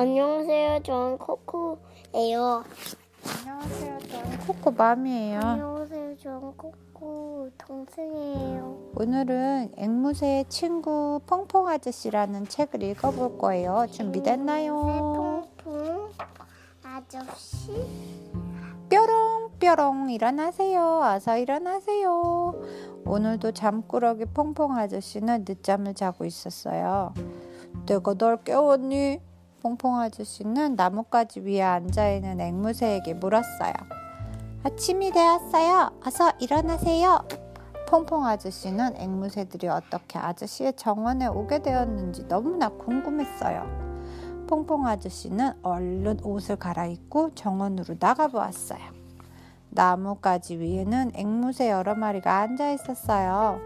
안녕하세요. 저는 코코예요. 안녕하세요. 저는 코코맘이에요. 안녕하세요. 저는 코코 동생이에요. 오늘은 앵무새의 친구 퐁퐁 아저씨라는 책을 읽어볼 거예요. 준비됐나요? 퐁퐁 아저씨. 뾰롱 뾰롱 일어나세요. 어서 일어나세요. 오늘도 잠꾸러기 퐁퐁 아저씨는 늦잠을 자고 있었어요. 내가 널 깨웠니? 퐁퐁 아저씨는 나뭇가지 위에 앉아있는 앵무새에게 물었어요. 아침이 되었어요. 어서 일어나세요. 퐁퐁 아저씨는 앵무새들이 어떻게 아저씨의 정원에 오게 되었는지 너무나 궁금했어요. 퐁퐁 아저씨는 얼른 옷을 갈아입고 정원으로 나가보았어요. 나뭇가지 위에는 앵무새 여러 마리가 앉아 있었어요.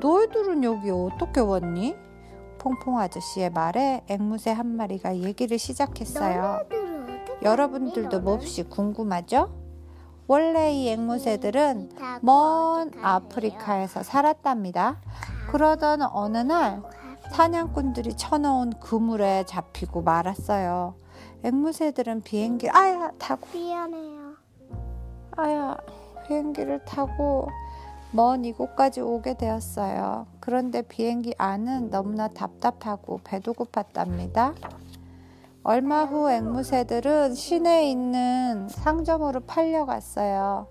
너희들은 여기 어떻게 왔니? 퐁퐁 아저씨의 말에 앵무새 한 마리가 얘기를 시작했어요. 여러분들도? 몹시 궁금하죠? 원래 이 앵무새들은 먼? 아프리카에서 살았답니다. 그러던 어느 날 사냥꾼들이 쳐놓은 그물에 잡히고 말았어요. 앵무새들은 비행기 아야 타고 미안해요. 아야 비행기를 타고 먼 이곳까지 오게 되었어요. 그런데 비행기 안은 너무나 답답하고 배도 고팠답니다. 얼마 후 앵무새들은 시내에 있는 상점으로 팔려갔어요.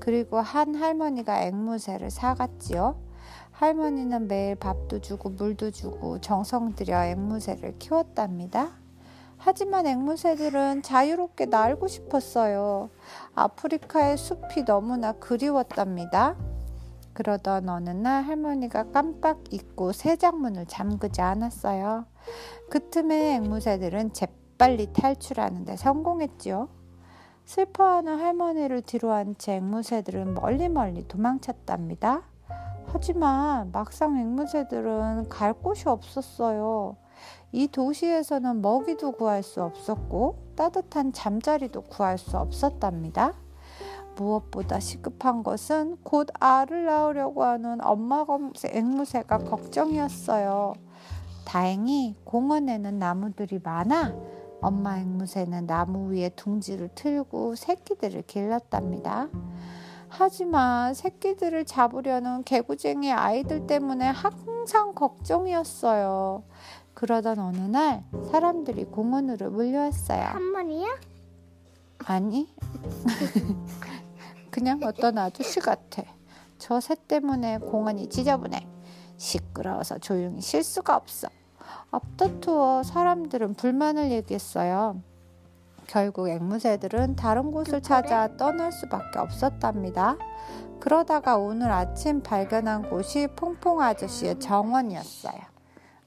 그리고 한 할머니가 앵무새를 사갔지요. 할머니는 매일 밥도 주고 물도 주고 정성 들여 앵무새를 키웠답니다. 하지만 앵무새들은 자유롭게 날고 싶었어요. 아프리카의 숲이 너무나 그리웠답니다. 그러던 어느 날 할머니가 깜빡 잊고 새장문을 잠그지 않았어요. 그 틈에 앵무새들은 재빨리 탈출하는데 성공했지요. 슬퍼하는 할머니를 뒤로 한 채 앵무새들은 멀리 멀리 도망쳤답니다. 하지만 막상 앵무새들은 갈 곳이 없었어요. 이 도시에서는 먹이도 구할 수 없었고 따뜻한 잠자리도 구할 수 없었답니다. 무엇보다 시급한 것은 곧 알을 낳으려고 하는 엄마 앵무새가 걱정이었어요. 다행히 공원에는 나무들이 많아 엄마 앵무새는 나무 위에 둥지를 틀고 새끼들을 길렀답니다. 하지만 새끼들을 잡으려는 개구쟁이 아이들 때문에 항상 걱정이었어요. 그러던 어느 날 사람들이 공원으로 몰려왔어요. 한 번이야? 아니, 그냥 어떤 아저씨 같아. 저 새 때문에 공원이 지저분해. 시끄러워서 조용히 쉴 수가 없어. 앞다투어 사람들은 불만을 얘기했어요. 결국 앵무새들은 다른 곳을 찾아 떠날 수밖에 없었답니다. 그러다가 오늘 아침 발견한 곳이 퐁퐁 아저씨의 정원이었어요.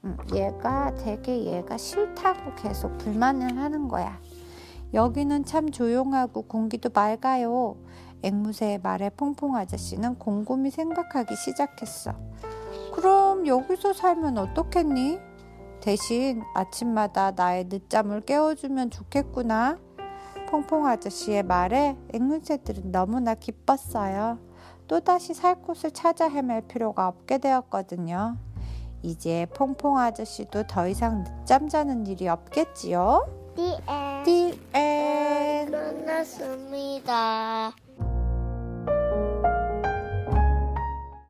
음, 얘가 되게 얘가 싫다고 계속 불만을 하는 거야. 여기는 참 조용하고 공기도 맑아요. 앵무새의 말에 퐁퐁 아저씨는 곰곰이 생각하기 시작했어. 그럼 여기서 살면 어떻겠니? 대신 아침마다 나의 늦잠을 깨워주면 좋겠구나. 퐁퐁 아저씨의 말에 앵무새들은 너무나 기뻤어요. 또다시 살 곳을 찾아 헤맬 필요가 없게 되었거든요. 이제 퐁퐁 아저씨도 더 이상 늦잠 자는 일이 없겠지요?